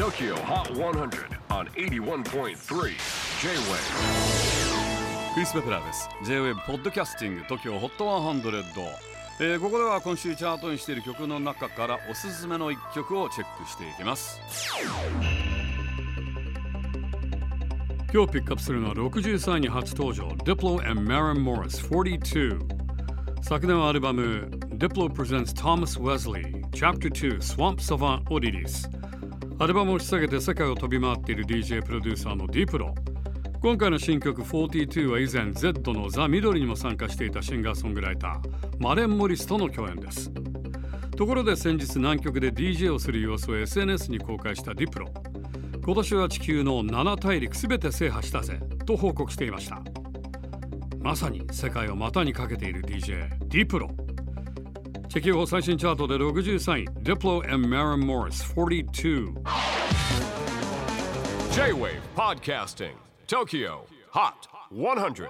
TOKYO HOT 100 on 81.3 J-WAVE クリス・ベプラーです。J-WAVE ポッドキャスティング TOKYO HOT 100、えーここでは今週チャートにしている曲の中からおすすめの一曲をチェックしていきます。今日ピックアップするのは63位に初登場 Diplo and Maren Morris 42昨年はアルバム Diplo Presents Thomas Wesley Chapter 2 Swamp Savant をリリスアルバムを引っ提げて世界を飛び回っている DJ プロデューサーの Diplo. 今回の新曲42は以前 Z のザ・ミドリにも参加していたシンガーソングライターマレン・モリスとの共演です。ところで先日南極で DJ をする様子を SNS に公開したディプロ今年は地球の7大陸すべて制覇したぜと報告していました。まさに世界を股にかけている DJ ディプロチェキホ最新チャートで63位 Diplo and Maren Morris 42 J-WAVE PODCASTING TOKYO HOT 100